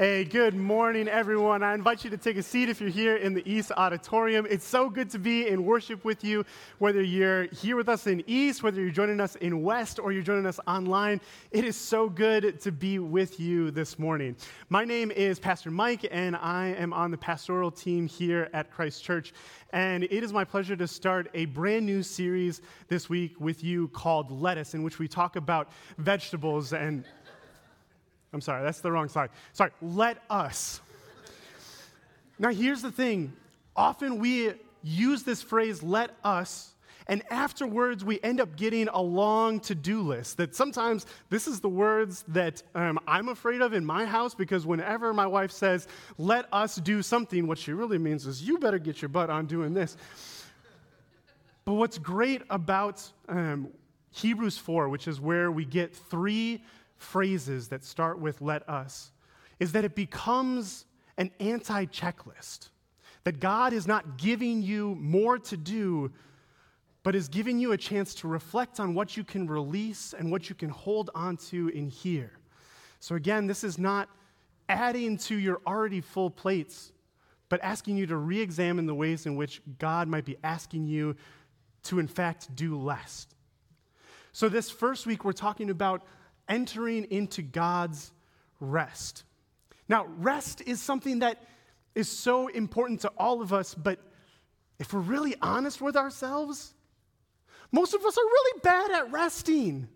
Hey, good morning, everyone. I invite you to take a seat if you're here in the East Auditorium. It's so good to be in worship with you, whether you're here with us in East, whether you're joining us in West, or you're joining us online. It is so good to be with you this morning. My name is Pastor Mike, and I am on the pastoral team here at Christ Church. And it is my pleasure to start a brand new series this week with you called Lettuce, in which we talk about vegetables and I'm sorry, that's the wrong side. Sorry, let us. now, here's the thing often we use this phrase, let us, and afterwards we end up getting a long to do list. That sometimes this is the words that um, I'm afraid of in my house because whenever my wife says, let us do something, what she really means is, you better get your butt on doing this. But what's great about um, Hebrews 4, which is where we get three phrases that start with let us is that it becomes an anti checklist. That God is not giving you more to do, but is giving you a chance to reflect on what you can release and what you can hold on to in here. So, again, this is not adding to your already full plates, but asking you to re examine the ways in which God might be asking you to, in fact, do less. So, this first week, we're talking about entering into God's rest. Now, rest is something that is so important to all of us, but if we're really honest with ourselves, most of us are really bad at resting.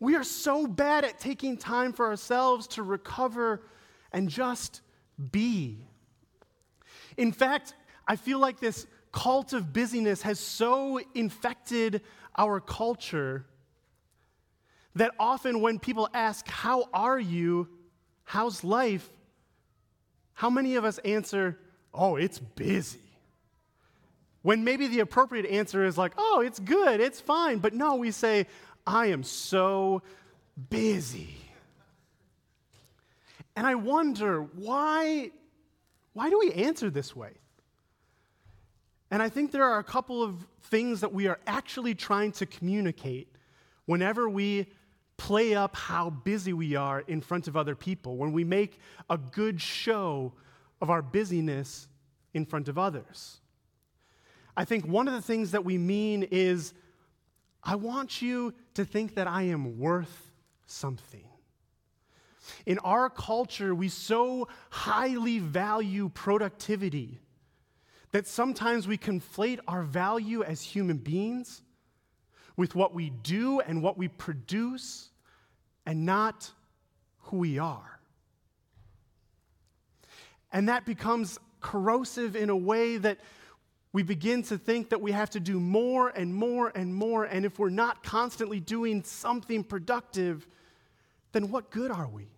We are so bad at taking time for ourselves to recover and just be. In fact, I feel like this cult of busyness has so infected our culture that often when people ask, How are you? How's life? How many of us answer, Oh, it's busy? When maybe the appropriate answer is like, Oh, it's good, it's fine. But no, we say, I am so busy. And I wonder why, why do we answer this way? And I think there are a couple of things that we are actually trying to communicate whenever we play up how busy we are in front of other people, when we make a good show of our busyness in front of others. I think one of the things that we mean is I want you to think that I am worth something. In our culture, we so highly value productivity that sometimes we conflate our value as human beings with what we do and what we produce and not who we are. And that becomes corrosive in a way that we begin to think that we have to do more and more and more. And if we're not constantly doing something productive, then what good are we?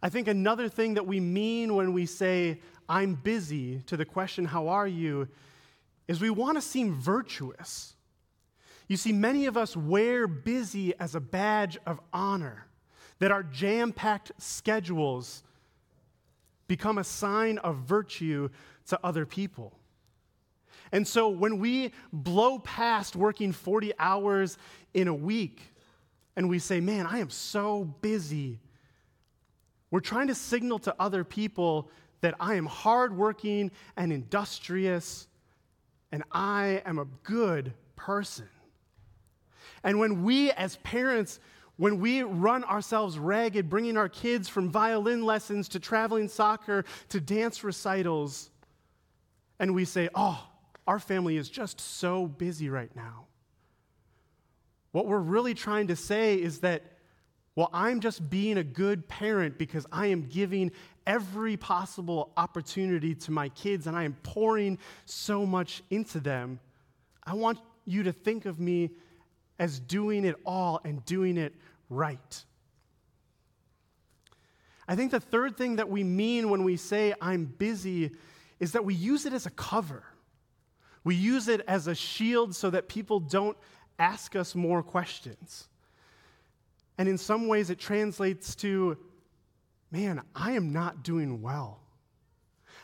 I think another thing that we mean when we say, I'm busy, to the question, How are you? is we want to seem virtuous. You see, many of us wear busy as a badge of honor, that our jam packed schedules become a sign of virtue to other people. And so when we blow past working 40 hours in a week and we say, man, I am so busy, we're trying to signal to other people that I am hardworking and industrious and I am a good person. And when we, as parents, when we run ourselves ragged, bringing our kids from violin lessons to traveling soccer to dance recitals, and we say, oh, our family is just so busy right now. What we're really trying to say is that, well, I'm just being a good parent because I am giving every possible opportunity to my kids and I am pouring so much into them. I want you to think of me as doing it all and doing it right. I think the third thing that we mean when we say, I'm busy, is that we use it as a cover. We use it as a shield so that people don't ask us more questions. And in some ways, it translates to, man, I am not doing well.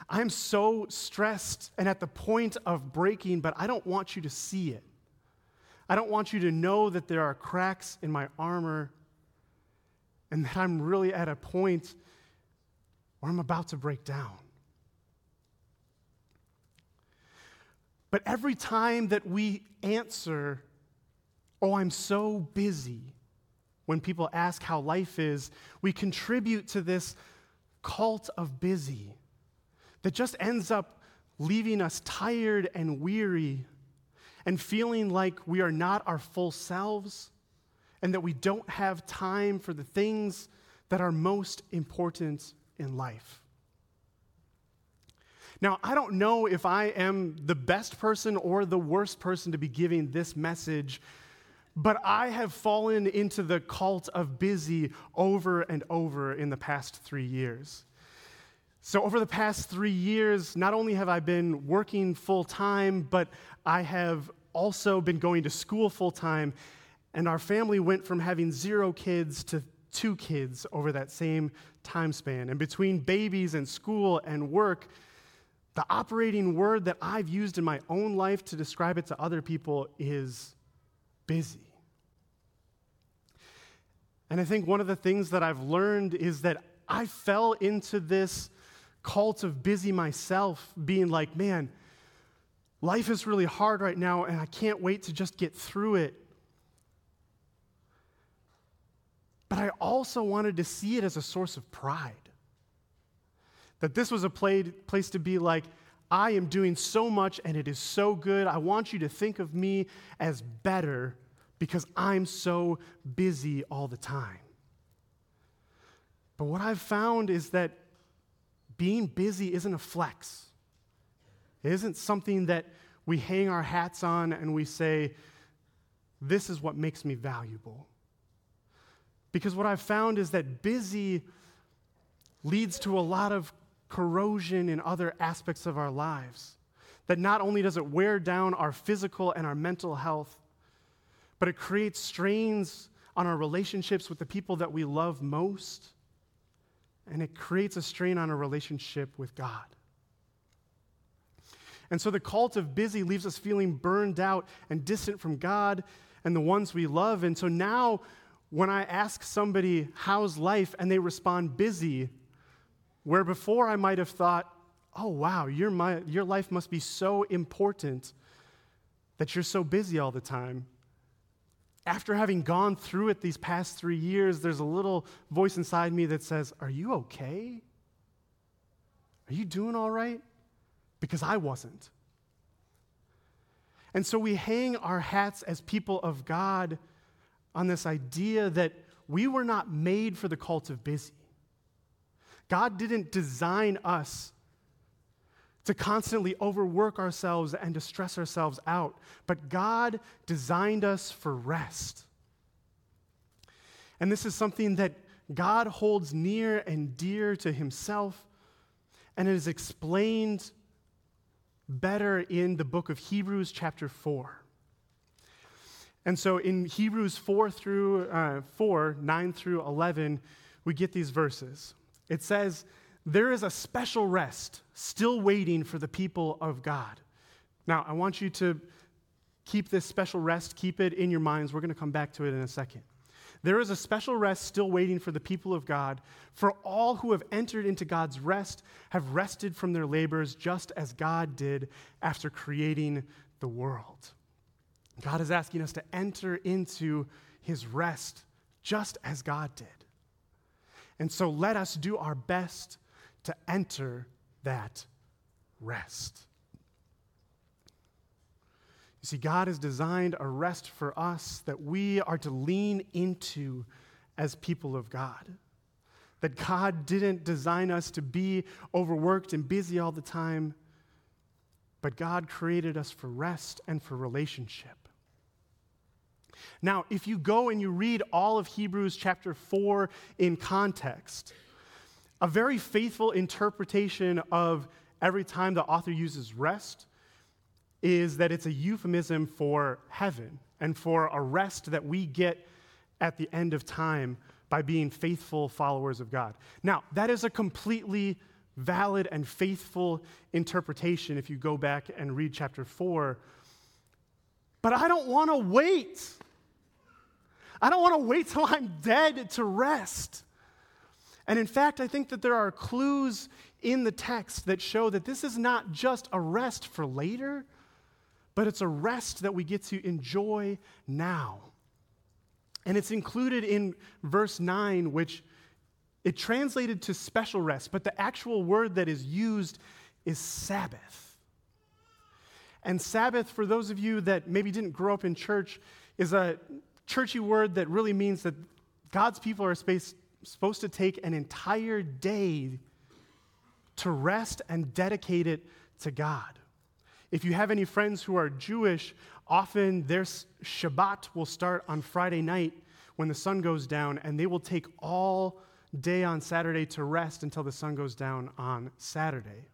I'm so stressed and at the point of breaking, but I don't want you to see it. I don't want you to know that there are cracks in my armor. and that I'm really at a point where I'm about to break down. But every time that we answer, Oh, I'm so busy, when people ask how life is, we contribute to this cult of busy that just ends up leaving us tired and weary and feeling like we are not our full selves and that we don't have time for the things that are most important in life. Now, I don't know if I am the best person or the worst person to be giving this message, but I have fallen into the cult of busy over and over in the past three years. So, over the past three years, not only have I been working full time, but I have also been going to school full time. And our family went from having zero kids to two kids over that same time span. And between babies and school and work, the operating word that I've used in my own life to describe it to other people is busy. And I think one of the things that I've learned is that I fell into this cult of busy myself, being like, man, life is really hard right now, and I can't wait to just get through it. But I also wanted to see it as a source of pride. That this was a place to be like, I am doing so much and it is so good. I want you to think of me as better because I'm so busy all the time. But what I've found is that being busy isn't a flex. It isn't something that we hang our hats on and we say, this is what makes me valuable. Because what I've found is that busy leads to a lot of corrosion in other aspects of our lives. That not only does it wear down our physical and our mental health, but it creates strains on our relationships with the people that we love most and it creates a strain on a relationship with God. And so the cult of busy leaves us feeling burned out and distant from God and the ones we love. And so now, when I ask somebody, How's life? and they respond, Busy, where before I might have thought, Oh, wow, your, my, your life must be so important that you're so busy all the time after having gone through it these past three years, there's a little voice inside me that says, Are you okay? Are you doing all right? Because I wasn't. And so we hang our hats as people of God on this idea that we were not made for the cult of busy. God didn't design us to constantly overwork ourselves and to stress ourselves out. But God designed us for rest. And this is something that God holds near and dear to himself, and it is explained better in the book of Hebrews, chapter 4. And so in Hebrews 4 through uh, 4, 9 through 11, we get these verses. It says, there is a special rest still waiting for the people of God. Now, I want you to keep this special rest, keep it in your minds. We're going to come back to it in a second. There is a special rest still waiting for the people of God, for all who have entered into God's rest have rested from their labors just as God did after creating the world. God is asking us to enter into his rest just as God did. And so let us do our best to enter that rest. You see, God has designed a rest for us that we are to lean into as people of God. That God didn't design us to be overworked and busy all the time, but God created us for rest and for relationship. Now, if you go and you read all of Hebrews chapter 4 in context, a very faithful interpretation of every time the author uses rest is that it's a euphemism for heaven and for a rest that we get at the end of time by being faithful followers of God. Now, that is a completely valid and faithful interpretation if you go back and read chapter 4. But I don't want to wait. I don't want to wait till I'm dead to rest. And in fact, I think that there are clues in the text that show that this is not just a rest for later, but it's a rest that we get to enjoy now. And it's included in verse 9, which it translated to special rest, but the actual word that is used is Sabbath. And Sabbath, for those of you that maybe didn't grow up in church, is a churchy word that really means that God's people are space, supposed to take an entire day to rest and dedicate it to God. If you have any friends who are Jewish, often their Shabbat will start on Friday night when the sun goes down, and they will take all day on Saturday to rest until the sun goes down on Saturday.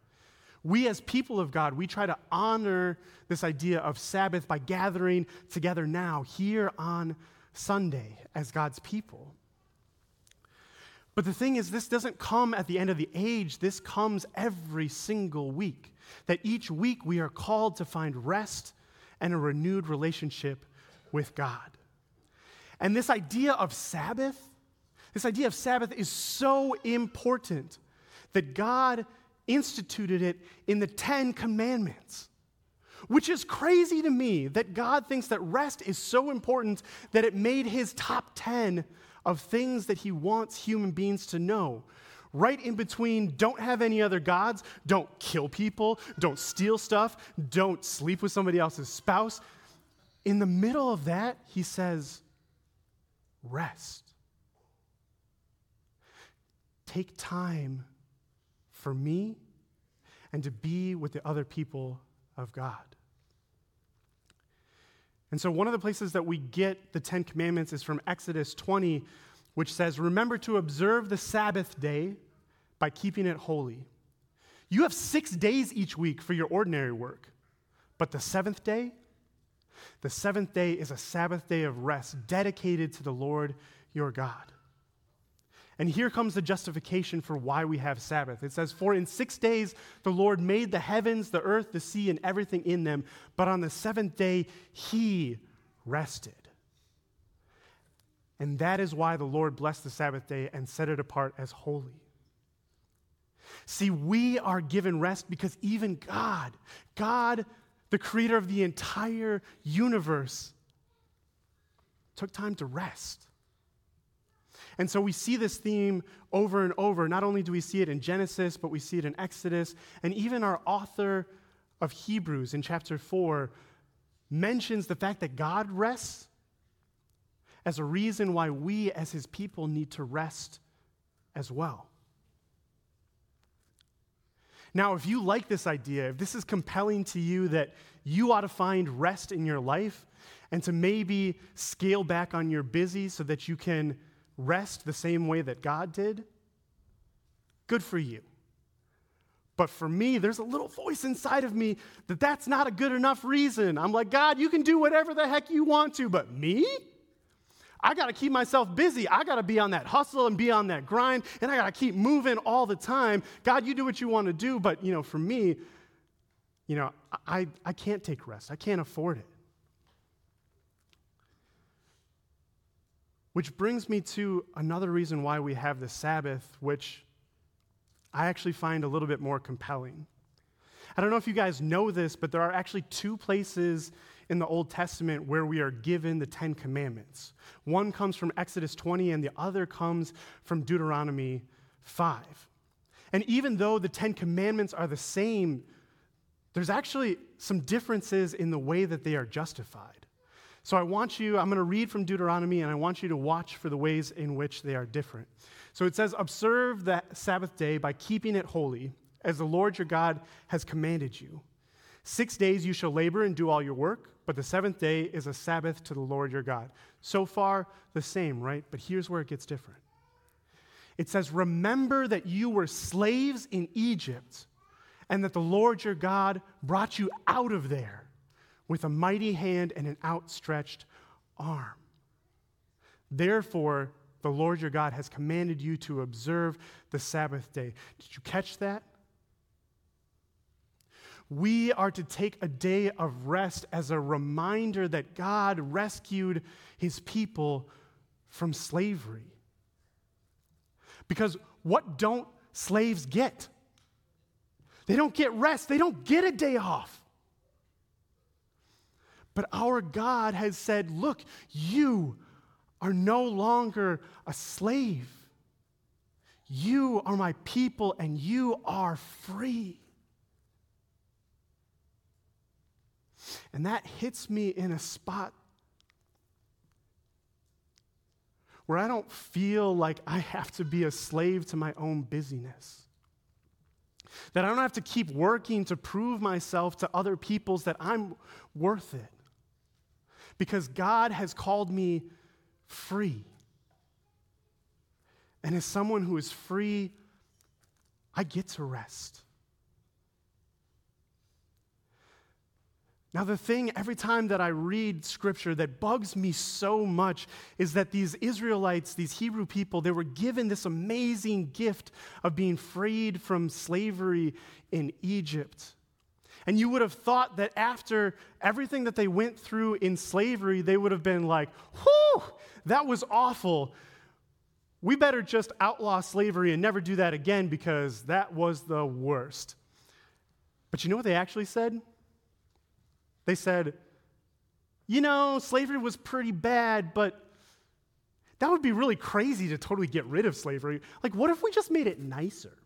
We, as people of God, we try to honor this idea of Sabbath by gathering together now, here on Sunday, as God's people. But the thing is, this doesn't come at the end of the age, this comes every single week. That each week we are called to find rest and a renewed relationship with God. And this idea of Sabbath, this idea of Sabbath is so important that God instituted it in the Ten Commandments, which is crazy to me that God thinks that rest is so important that it made his top 10 of things that he wants human beings to know. Right in between, don't have any other gods, don't kill people, don't steal stuff, don't sleep with somebody else's spouse. In the middle of that, he says, rest. Take time for me and to be with the other people of God. And so, one of the places that we get the Ten Commandments is from Exodus 20, which says, Remember to observe the Sabbath day by keeping it holy. You have six days each week for your ordinary work, but the seventh day, the seventh day is a Sabbath day of rest dedicated to the Lord your God. And here comes the justification for why we have Sabbath. It says, For in six days the Lord made the heavens, the earth, the sea, and everything in them, but on the seventh day he rested. And that is why the Lord blessed the Sabbath day and set it apart as holy. See, we are given rest because even God, God, the creator of the entire universe, took time to rest. And so we see this theme over and over. Not only do we see it in Genesis, but we see it in Exodus. And even our author of Hebrews in chapter 4 mentions the fact that God rests as a reason why we, as his people, need to rest as well. Now, if you like this idea, if this is compelling to you that you ought to find rest in your life and to maybe scale back on your busy so that you can rest the same way that God did, good for you. But for me, there's a little voice inside of me that that's not a good enough reason. I'm like, God, you can do whatever the heck you want to, but me? I got to keep myself busy. I got to be on that hustle and be on that grind, and I got to keep moving all the time. God, you do what you want to do, but you know, for me, you know, I, I can't take rest. I can't afford it. Which brings me to another reason why we have the Sabbath, which I actually find a little bit more compelling. I don't know if you guys know this, but there are actually two places in the Old Testament where we are given the Ten Commandments. One comes from Exodus 20, and the other comes from Deuteronomy 5. And even though the Ten Commandments are the same, there's actually some differences in the way that they are justified. So I want you, I'm going to read from Deuteronomy, and I want you to watch for the ways in which they are different. So it says, Observe the Sabbath day by keeping it holy, as the Lord your God has commanded you. Six days you shall labor and do all your work, but the seventh day is a Sabbath to the Lord your God. So far, the same, right? But here's where it gets different. It says, Remember that you were slaves in Egypt, and that the Lord your God brought you out of there with a mighty hand and an outstretched arm. Therefore, the Lord your God has commanded you to observe the Sabbath day. Did you catch that? We are to take a day of rest as a reminder that God rescued his people from slavery. Because what don't slaves get? They don't get rest, they don't get a day off. But our God has said, Look, you are no longer a slave. You are my people and you are free. And that hits me in a spot where I don't feel like I have to be a slave to my own busyness. That I don't have to keep working to prove myself to other peoples that I'm worth it. Because God has called me free. And as someone who is free, I get to rest. Now, the thing every time that I read scripture that bugs me so much is that these Israelites, these Hebrew people, they were given this amazing gift of being freed from slavery in Egypt. And you would have thought that after everything that they went through in slavery, they would have been like, whew, that was awful. We better just outlaw slavery and never do that again because that was the worst. But you know what they actually said? They said, you know, slavery was pretty bad, but that would be really crazy to totally get rid of slavery. Like, what if we just made it nicer?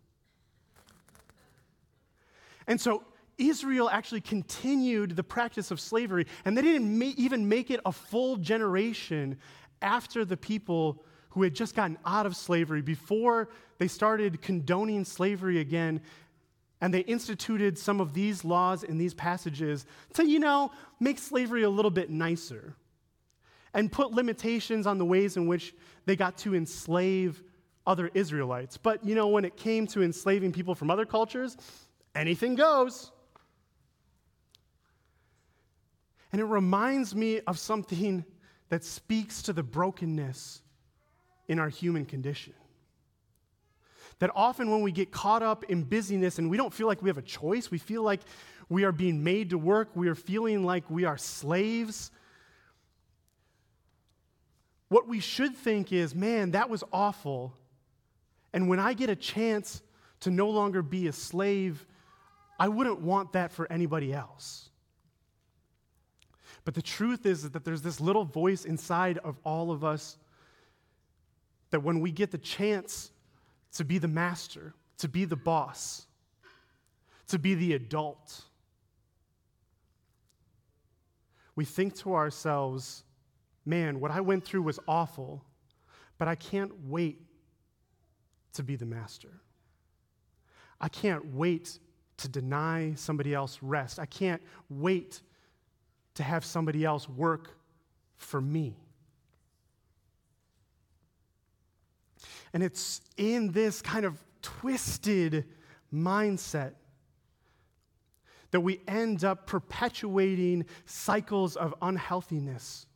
And so Israel actually continued the practice of slavery, and they didn't ma- even make it a full generation after the people who had just gotten out of slavery, before they started condoning slavery again and they instituted some of these laws in these passages to, you know, make slavery a little bit nicer and put limitations on the ways in which they got to enslave other Israelites. But, you know, when it came to enslaving people from other cultures, anything goes. And it reminds me of something that speaks to the brokenness in our human condition that often when we get caught up in busyness and we don't feel like we have a choice, we feel like we are being made to work, we are feeling like we are slaves. What we should think is, man, that was awful. And when I get a chance to no longer be a slave, I wouldn't want that for anybody else. But the truth is that there's this little voice inside of all of us that when we get the chance to be the master, to be the boss, to be the adult. We think to ourselves, man, what I went through was awful, but I can't wait to be the master. I can't wait to deny somebody else rest. I can't wait to have somebody else work for me. And it's in this kind of twisted mindset that we end up perpetuating cycles of unhealthiness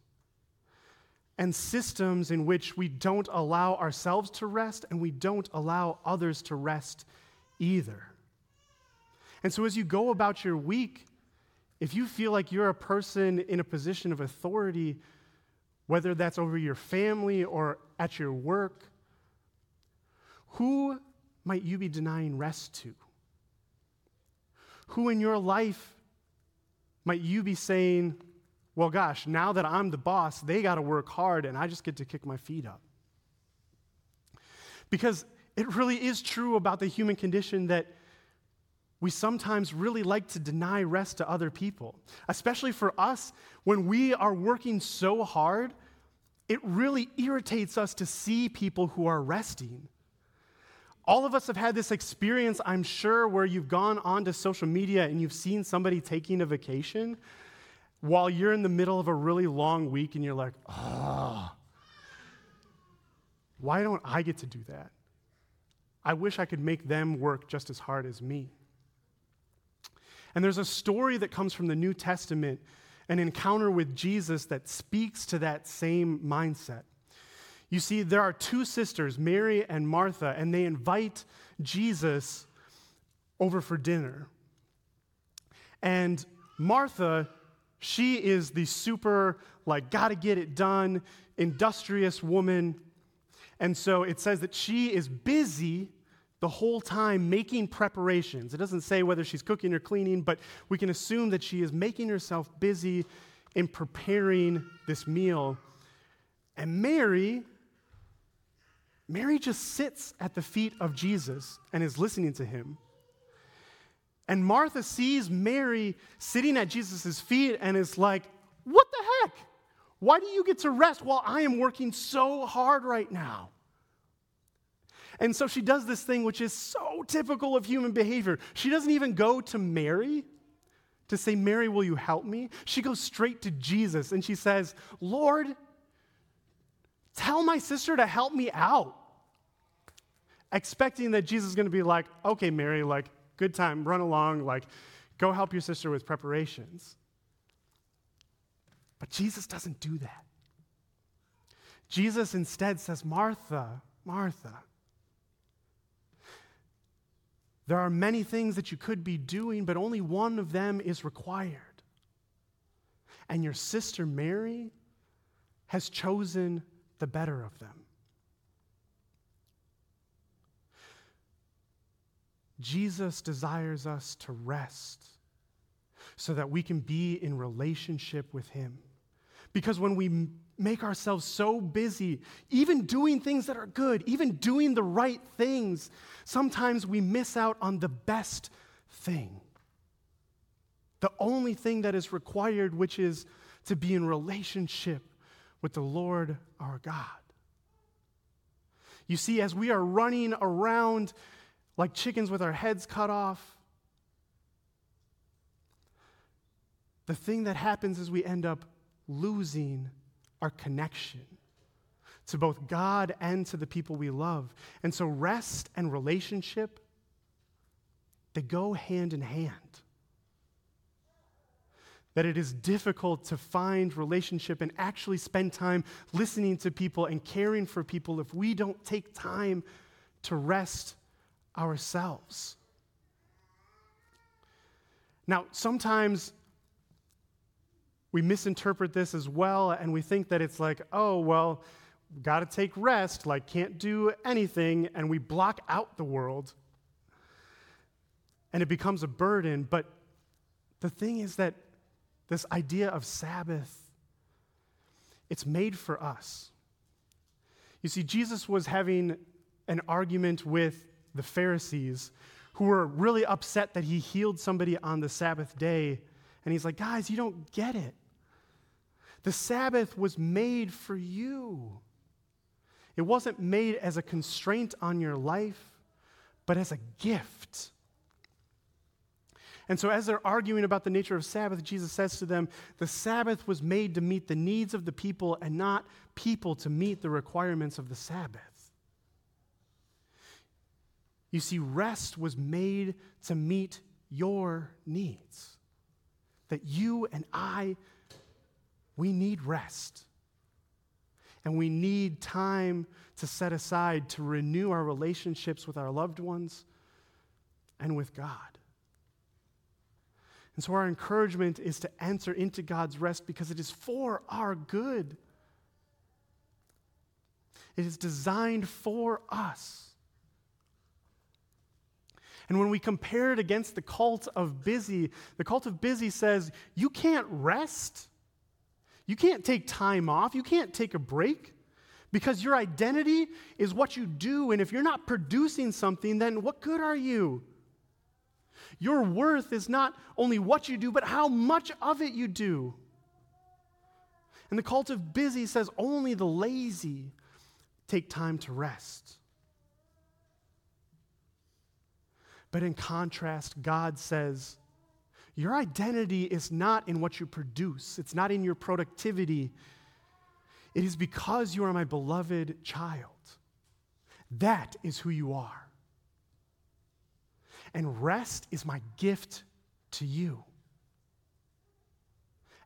and systems in which we don't allow ourselves to rest and we don't allow others to rest either. And so, as you go about your week, if you feel like you're a person in a position of authority, whether that's over your family or at your work, who might you be denying rest to? Who in your life might you be saying, well, gosh, now that I'm the boss, they got to work hard and I just get to kick my feet up? Because it really is true about the human condition that we sometimes really like to deny rest to other people, especially for us when we are working so hard. It really irritates us to see people who are resting. All of us have had this experience, I'm sure, where you've gone onto social media and you've seen somebody taking a vacation while you're in the middle of a really long week and you're like, oh, why don't I get to do that? I wish I could make them work just as hard as me. And there's a story that comes from the New Testament, an encounter with Jesus that speaks to that same mindset. You see, there are two sisters, Mary and Martha, and they invite Jesus over for dinner. And Martha She is the super, like, gotta get it done, industrious woman. And so it says that she is busy the whole time making preparations. It doesn't say whether she's cooking or cleaning, but we can assume that she is making herself busy in preparing this meal. And Mary, Mary just sits at the feet of Jesus and is listening to him. And Martha sees Mary sitting at Jesus' feet and is like, What the heck? Why do you get to rest while I am working so hard right now? And so she does this thing which is so typical of human behavior. She doesn't even go to Mary to say, Mary, will you help me? She goes straight to Jesus and she says, Lord, tell my sister to help me out. Expecting that Jesus is going to be like, okay, Mary, like, good time, run along, like, go help your sister with preparations. But Jesus doesn't do that. Jesus instead says, Martha, Martha, there are many things that you could be doing, but only one of them is required. And your sister Mary has chosen the better of them. Jesus desires us to rest so that we can be in relationship with Him. Because when we make ourselves so busy, even doing things that are good, even doing the right things, sometimes we miss out on the best thing. The only thing that is required, which is to be in relationship with the Lord our God. You see, as we are running around like chickens with our heads cut off, the thing that happens is we end up losing our connection to both God and to the people we love. And so rest and relationship, they go hand in hand. That it is difficult to find relationship and actually spend time listening to people and caring for people if we don't take time to rest ourselves. Now, sometimes we misinterpret this as well, and we think that it's like, oh, well, got to take rest, like, can't do anything, and we block out the world. And it becomes a burden. But the thing is that this idea of Sabbath, it's made for us. You see, Jesus was having an argument with the Pharisees who were really upset that he healed somebody on the Sabbath day. And he's like, guys, you don't get it. The Sabbath was made for you. It wasn't made as a constraint on your life, but as a gift. And so, as they're arguing about the nature of Sabbath, Jesus says to them, The Sabbath was made to meet the needs of the people and not people to meet the requirements of the Sabbath. You see, rest was made to meet your needs. That you and I we need rest. And we need time to set aside to renew our relationships with our loved ones and with God. And so, our encouragement is to enter into God's rest because it is for our good. It is designed for us. And when we compare it against the cult of busy, the cult of busy says, you can't rest you can't take time off. You can't take a break because your identity is what you do. And if you're not producing something, then what good are you? Your worth is not only what you do, but how much of it you do. And the cult of busy says only the lazy take time to rest. But in contrast, God says, your identity is not in what you produce, it's not in your productivity. It is because you are my beloved child. That is who you are. And rest is my gift to you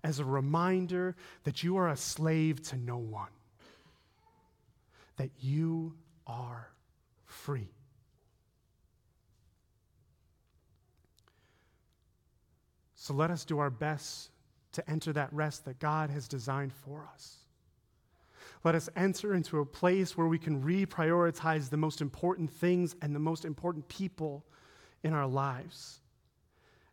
as a reminder that you are a slave to no one, that you are free. So let us do our best to enter that rest that God has designed for us. Let us enter into a place where we can reprioritize the most important things and the most important people in our lives.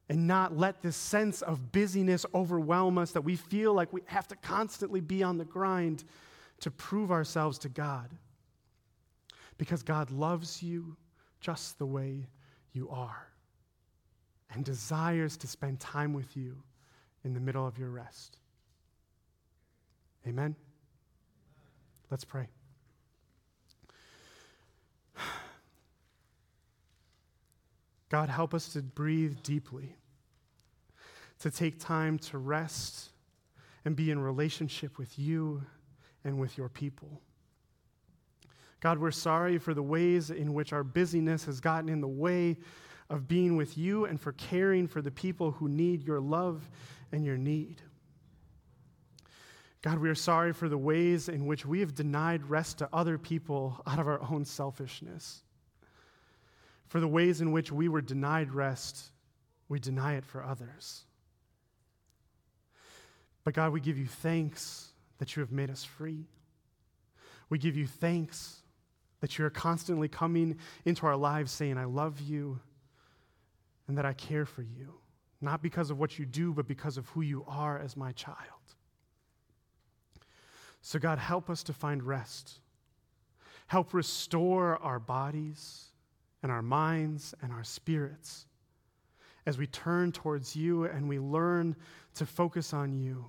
And not let this sense of busyness overwhelm us that we feel like we have to constantly be on the grind to prove ourselves to God. Because God loves you just the way you are and desires to spend time with you in the middle of your rest. Amen. Let's pray. God, help us to breathe deeply, to take time to rest and be in relationship with you and with your people. God, we're sorry for the ways in which our busyness has gotten in the way of being with you and for caring for the people who need your love and your need. God, we are sorry for the ways in which we have denied rest to other people out of our own selfishness. For the ways in which we were denied rest, we deny it for others. But God, we give you thanks that you have made us free. We give you thanks that you're constantly coming into our lives saying, I love you and that I care for you, not because of what you do, but because of who you are as my child. So, God, help us to find rest. Help restore our bodies and our minds and our spirits as we turn towards you and we learn to focus on you,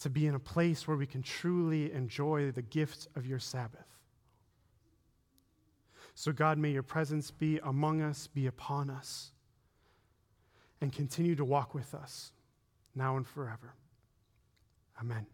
to be in a place where we can truly enjoy the gift of your Sabbath. So, God, may your presence be among us, be upon us, and continue to walk with us now and forever. Amen.